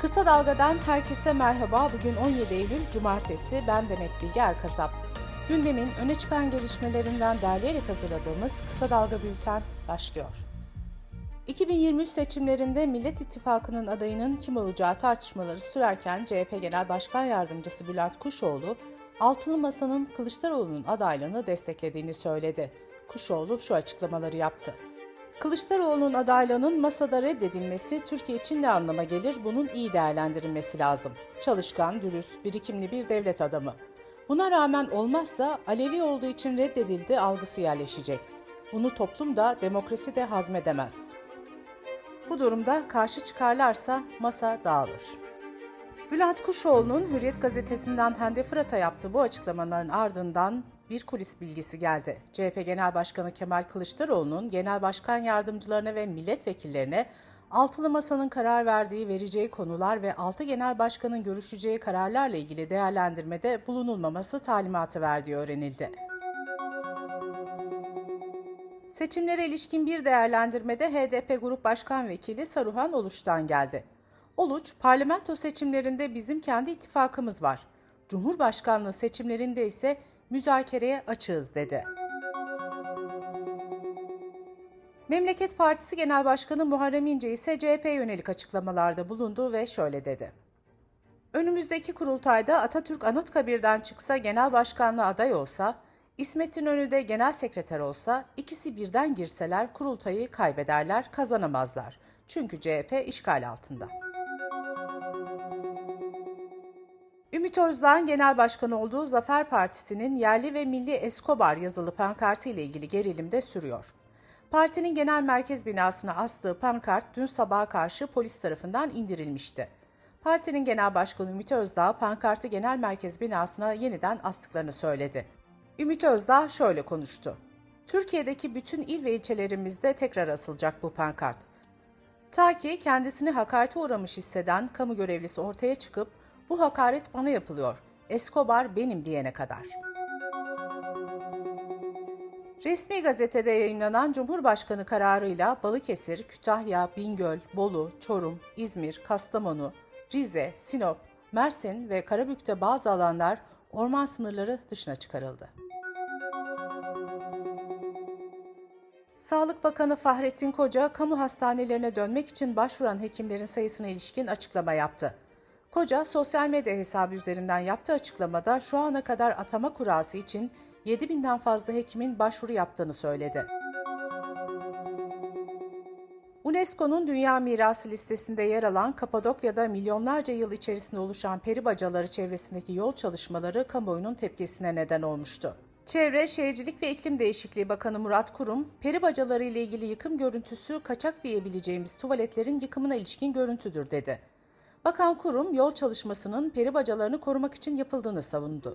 Kısa Dalga'dan herkese merhaba. Bugün 17 Eylül Cumartesi. Ben Demet Bilge Erkasap. Gündemin öne çıkan gelişmelerinden derleyerek hazırladığımız Kısa Dalga Bülten başlıyor. 2023 seçimlerinde Millet İttifakı'nın adayının kim olacağı tartışmaları sürerken CHP Genel Başkan Yardımcısı Bülent Kuşoğlu, Altılı Masa'nın Kılıçdaroğlu'nun adaylığını desteklediğini söyledi. Kuşoğlu şu açıklamaları yaptı. Kılıçdaroğlu'nun adaylığının masada reddedilmesi Türkiye için ne anlama gelir? Bunun iyi değerlendirilmesi lazım. Çalışkan, dürüst, birikimli bir devlet adamı. Buna rağmen olmazsa Alevi olduğu için reddedildi algısı yerleşecek. Bunu toplum da demokrasi de hazmedemez. Bu durumda karşı çıkarlarsa masa dağılır. Bülent Kuşoğlu'nun Hürriyet gazetesinden Hande Fırat'a yaptığı bu açıklamaların ardından bir kulis bilgisi geldi. CHP Genel Başkanı Kemal Kılıçdaroğlu'nun genel başkan yardımcılarına ve milletvekillerine altılı masanın karar verdiği vereceği konular ve altı genel başkanın görüşeceği kararlarla ilgili değerlendirmede bulunulmaması talimatı verdiği öğrenildi. Seçimlere ilişkin bir değerlendirmede HDP Grup Başkan Vekili Saruhan Oluş'tan geldi. Oluç, parlamento seçimlerinde bizim kendi ittifakımız var. Cumhurbaşkanlığı seçimlerinde ise müzakereye açığız dedi. Memleket Partisi Genel Başkanı Muharrem İnce ise CHP yönelik açıklamalarda bulundu ve şöyle dedi. Önümüzdeki kurultayda Atatürk Anıtkabir'den çıksa genel başkanlığa aday olsa, İsmet İnönü de genel sekreter olsa ikisi birden girseler kurultayı kaybederler, kazanamazlar. Çünkü CHP işgal altında. Ümit Özdağ'ın genel başkan olduğu Zafer Partisi'nin yerli ve milli Escobar yazılı pankartı ile ilgili gerilim de sürüyor. Partinin genel merkez binasına astığı pankart dün sabaha karşı polis tarafından indirilmişti. Partinin genel başkanı Ümit Özdağ pankartı genel merkez binasına yeniden astıklarını söyledi. Ümit Özdağ şöyle konuştu. Türkiye'deki bütün il ve ilçelerimizde tekrar asılacak bu pankart. Ta ki kendisini hakarete uğramış hisseden kamu görevlisi ortaya çıkıp bu hakaret bana yapılıyor. Escobar benim diyene kadar. Resmi gazetede yayınlanan Cumhurbaşkanı kararıyla Balıkesir, Kütahya, Bingöl, Bolu, Çorum, İzmir, Kastamonu, Rize, Sinop, Mersin ve Karabük'te bazı alanlar orman sınırları dışına çıkarıldı. Sağlık Bakanı Fahrettin Koca, kamu hastanelerine dönmek için başvuran hekimlerin sayısına ilişkin açıklama yaptı. Koca, sosyal medya hesabı üzerinden yaptığı açıklamada şu ana kadar atama kurası için 7000'den fazla hekimin başvuru yaptığını söyledi. UNESCO'nun Dünya Mirası listesinde yer alan Kapadokya'da milyonlarca yıl içerisinde oluşan peri bacaları çevresindeki yol çalışmaları kamuoyunun tepkisine neden olmuştu. Çevre, Şehircilik ve İklim Değişikliği Bakanı Murat Kurum, peri bacaları ile ilgili yıkım görüntüsü kaçak diyebileceğimiz tuvaletlerin yıkımına ilişkin görüntüdür dedi. Bakan Kurum, yol çalışmasının peri bacalarını korumak için yapıldığını savundu.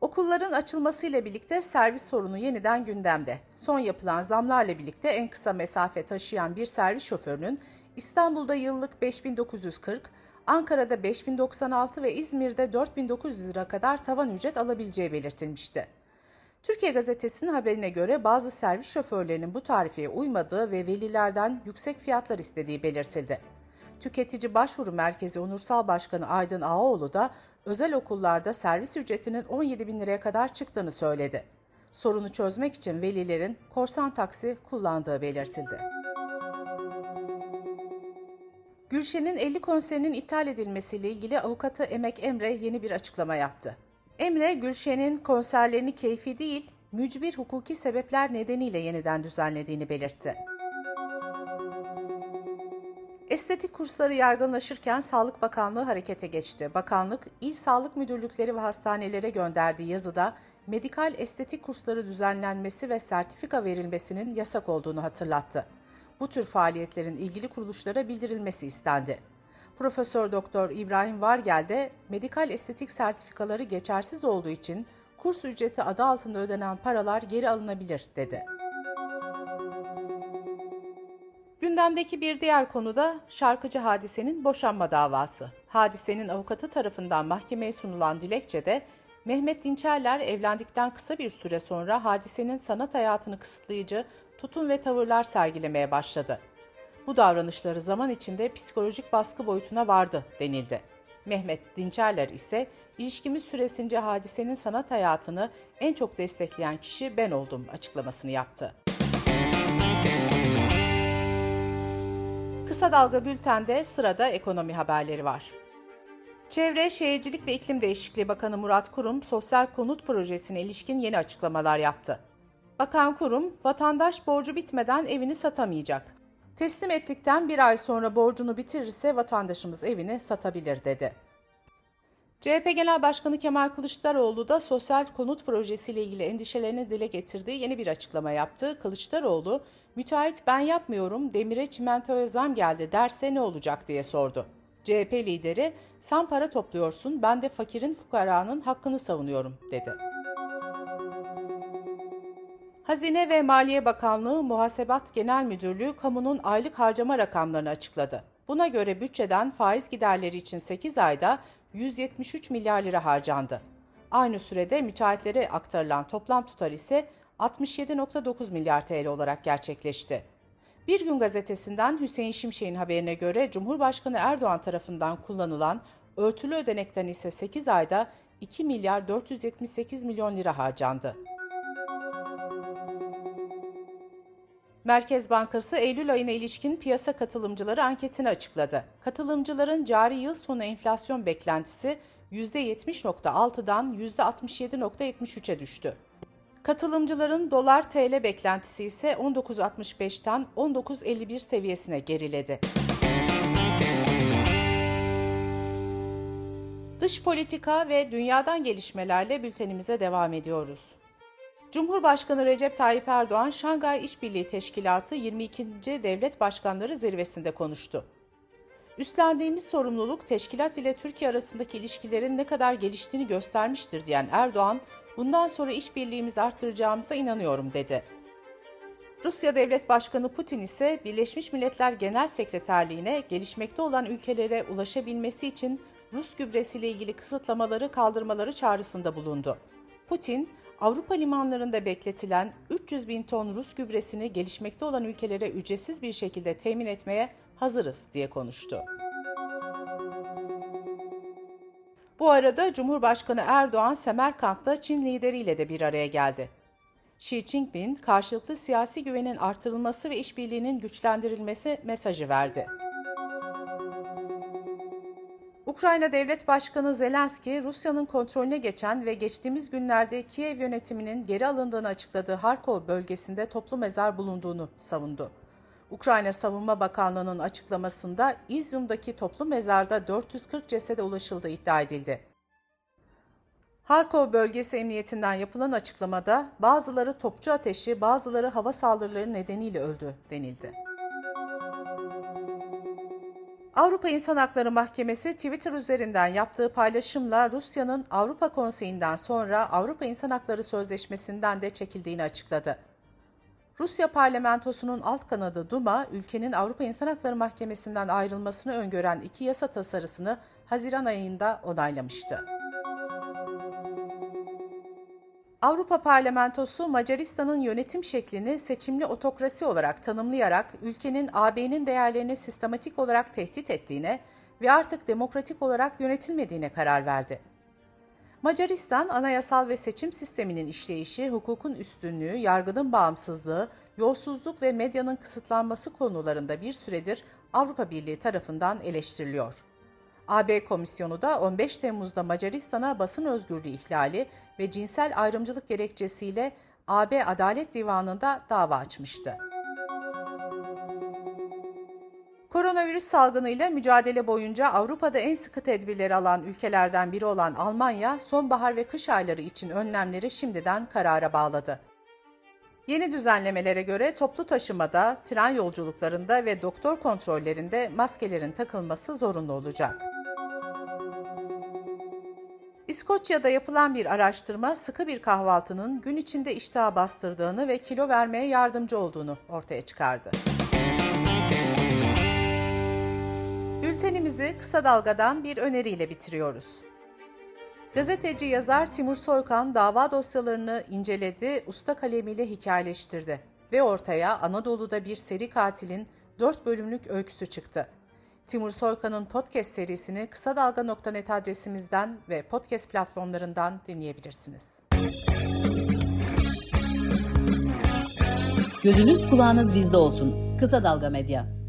Okulların açılmasıyla birlikte servis sorunu yeniden gündemde. Son yapılan zamlarla birlikte en kısa mesafe taşıyan bir servis şoförünün İstanbul'da yıllık 5940, Ankara'da 5096 ve İzmir'de 4900 lira kadar tavan ücret alabileceği belirtilmişti. Türkiye Gazetesi'nin haberine göre bazı servis şoförlerinin bu tarifeye uymadığı ve velilerden yüksek fiyatlar istediği belirtildi. Tüketici Başvuru Merkezi Onursal Başkanı Aydın Ağaoğlu da özel okullarda servis ücretinin 17 bin liraya kadar çıktığını söyledi. Sorunu çözmek için velilerin korsan taksi kullandığı belirtildi. Gülşen'in 50 konserinin iptal edilmesiyle ilgili avukatı Emek Emre yeni bir açıklama yaptı. Emre, Gülşen'in konserlerini keyfi değil, mücbir hukuki sebepler nedeniyle yeniden düzenlediğini belirtti. Estetik kursları yaygınlaşırken Sağlık Bakanlığı harekete geçti. Bakanlık, il sağlık müdürlükleri ve hastanelere gönderdiği yazıda medikal estetik kursları düzenlenmesi ve sertifika verilmesinin yasak olduğunu hatırlattı. Bu tür faaliyetlerin ilgili kuruluşlara bildirilmesi istendi. Profesör Doktor İbrahim Vargel de medikal estetik sertifikaları geçersiz olduğu için kurs ücreti adı altında ödenen paralar geri alınabilir dedi. Gündemdeki bir diğer konu da şarkıcı Hadise'nin boşanma davası. Hadise'nin avukatı tarafından mahkemeye sunulan dilekçede Mehmet Dinçerler evlendikten kısa bir süre sonra Hadise'nin sanat hayatını kısıtlayıcı tutum ve tavırlar sergilemeye başladı. Bu davranışları zaman içinde psikolojik baskı boyutuna vardı denildi. Mehmet Dinçerler ise ilişkimiz süresince hadisenin sanat hayatını en çok destekleyen kişi ben oldum açıklamasını yaptı. Kısa Dalga Bülten'de sırada ekonomi haberleri var. Çevre, Şehircilik ve İklim Değişikliği Bakanı Murat Kurum, sosyal konut projesine ilişkin yeni açıklamalar yaptı. Bakan Kurum, vatandaş borcu bitmeden evini satamayacak. Teslim ettikten bir ay sonra borcunu bitirirse vatandaşımız evini satabilir dedi. CHP Genel Başkanı Kemal Kılıçdaroğlu da sosyal konut projesiyle ilgili endişelerini dile getirdiği yeni bir açıklama yaptı. Kılıçdaroğlu, müteahhit ben yapmıyorum, demire çimentoya zam geldi derse ne olacak diye sordu. CHP lideri, sen para topluyorsun, ben de fakirin fukaranın hakkını savunuyorum dedi. Hazine ve Maliye Bakanlığı Muhasebat Genel Müdürlüğü kamunun aylık harcama rakamlarını açıkladı. Buna göre bütçeden faiz giderleri için 8 ayda 173 milyar lira harcandı. Aynı sürede müteahhitlere aktarılan toplam tutar ise 67.9 milyar TL olarak gerçekleşti. Bir Gün gazetesinden Hüseyin Şimşek'in haberine göre Cumhurbaşkanı Erdoğan tarafından kullanılan örtülü ödenekten ise 8 ayda 2 milyar 478 milyon lira harcandı. Merkez Bankası Eylül ayına ilişkin piyasa katılımcıları anketini açıkladı. Katılımcıların cari yıl sonu enflasyon beklentisi %70.6'dan %67.73'e düştü. Katılımcıların dolar TL beklentisi ise 19.65'ten 19.51 seviyesine geriledi. Dış politika ve dünyadan gelişmelerle bültenimize devam ediyoruz. Cumhurbaşkanı Recep Tayyip Erdoğan, Şangay İşbirliği Teşkilatı 22. Devlet Başkanları Zirvesi'nde konuştu. Üstlendiğimiz sorumluluk teşkilat ile Türkiye arasındaki ilişkilerin ne kadar geliştiğini göstermiştir diyen Erdoğan, bundan sonra işbirliğimizi artıracağımıza inanıyorum dedi. Rusya Devlet Başkanı Putin ise Birleşmiş Milletler Genel Sekreterliğine gelişmekte olan ülkelere ulaşabilmesi için Rus gübresiyle ilgili kısıtlamaları kaldırmaları çağrısında bulundu. Putin, Avrupa limanlarında bekletilen 300 bin ton Rus gübresini gelişmekte olan ülkelere ücretsiz bir şekilde temin etmeye hazırız diye konuştu. Bu arada Cumhurbaşkanı Erdoğan Semerkant'ta Çin lideriyle de bir araya geldi. Xi Jinping karşılıklı siyasi güvenin artırılması ve işbirliğinin güçlendirilmesi mesajı verdi. Ukrayna Devlet Başkanı Zelenski, Rusya'nın kontrolüne geçen ve geçtiğimiz günlerde Kiev yönetiminin geri alındığını açıkladığı Harkov bölgesinde toplu mezar bulunduğunu savundu. Ukrayna Savunma Bakanlığı'nın açıklamasında İzyum'daki toplu mezarda 440 cesede ulaşıldığı iddia edildi. Harkov bölgesi emniyetinden yapılan açıklamada bazıları topçu ateşi, bazıları hava saldırıları nedeniyle öldü denildi. Avrupa İnsan Hakları Mahkemesi Twitter üzerinden yaptığı paylaşımla Rusya'nın Avrupa Konseyi'nden sonra Avrupa İnsan Hakları Sözleşmesi'nden de çekildiğini açıkladı. Rusya parlamentosunun alt kanadı Duma, ülkenin Avrupa İnsan Hakları Mahkemesi'nden ayrılmasını öngören iki yasa tasarısını Haziran ayında onaylamıştı. Avrupa Parlamentosu Macaristan'ın yönetim şeklini seçimli otokrasi olarak tanımlayarak ülkenin AB'nin değerlerini sistematik olarak tehdit ettiğine ve artık demokratik olarak yönetilmediğine karar verdi. Macaristan, anayasal ve seçim sisteminin işleyişi, hukukun üstünlüğü, yargının bağımsızlığı, yolsuzluk ve medyanın kısıtlanması konularında bir süredir Avrupa Birliği tarafından eleştiriliyor. AB Komisyonu da 15 Temmuz'da Macaristan'a basın özgürlüğü ihlali ve cinsel ayrımcılık gerekçesiyle AB Adalet Divanı'nda dava açmıştı. Koronavirüs salgınıyla mücadele boyunca Avrupa'da en sıkı tedbirleri alan ülkelerden biri olan Almanya, sonbahar ve kış ayları için önlemleri şimdiden karara bağladı. Yeni düzenlemelere göre toplu taşımada, tren yolculuklarında ve doktor kontrollerinde maskelerin takılması zorunlu olacak. İskoçya'da yapılan bir araştırma sıkı bir kahvaltının gün içinde iştahı bastırdığını ve kilo vermeye yardımcı olduğunu ortaya çıkardı. Bültenimizi kısa dalgadan bir öneriyle bitiriyoruz. Gazeteci yazar Timur Soykan dava dosyalarını inceledi, usta kalemiyle hikayeleştirdi ve ortaya Anadolu'da bir seri katilin 4 bölümlük öyküsü çıktı. Timur Soykan'ın podcast serisini kısa dalga.net adresimizden ve podcast platformlarından dinleyebilirsiniz. Gözünüz kulağınız bizde olsun. Kısa Dalga Medya.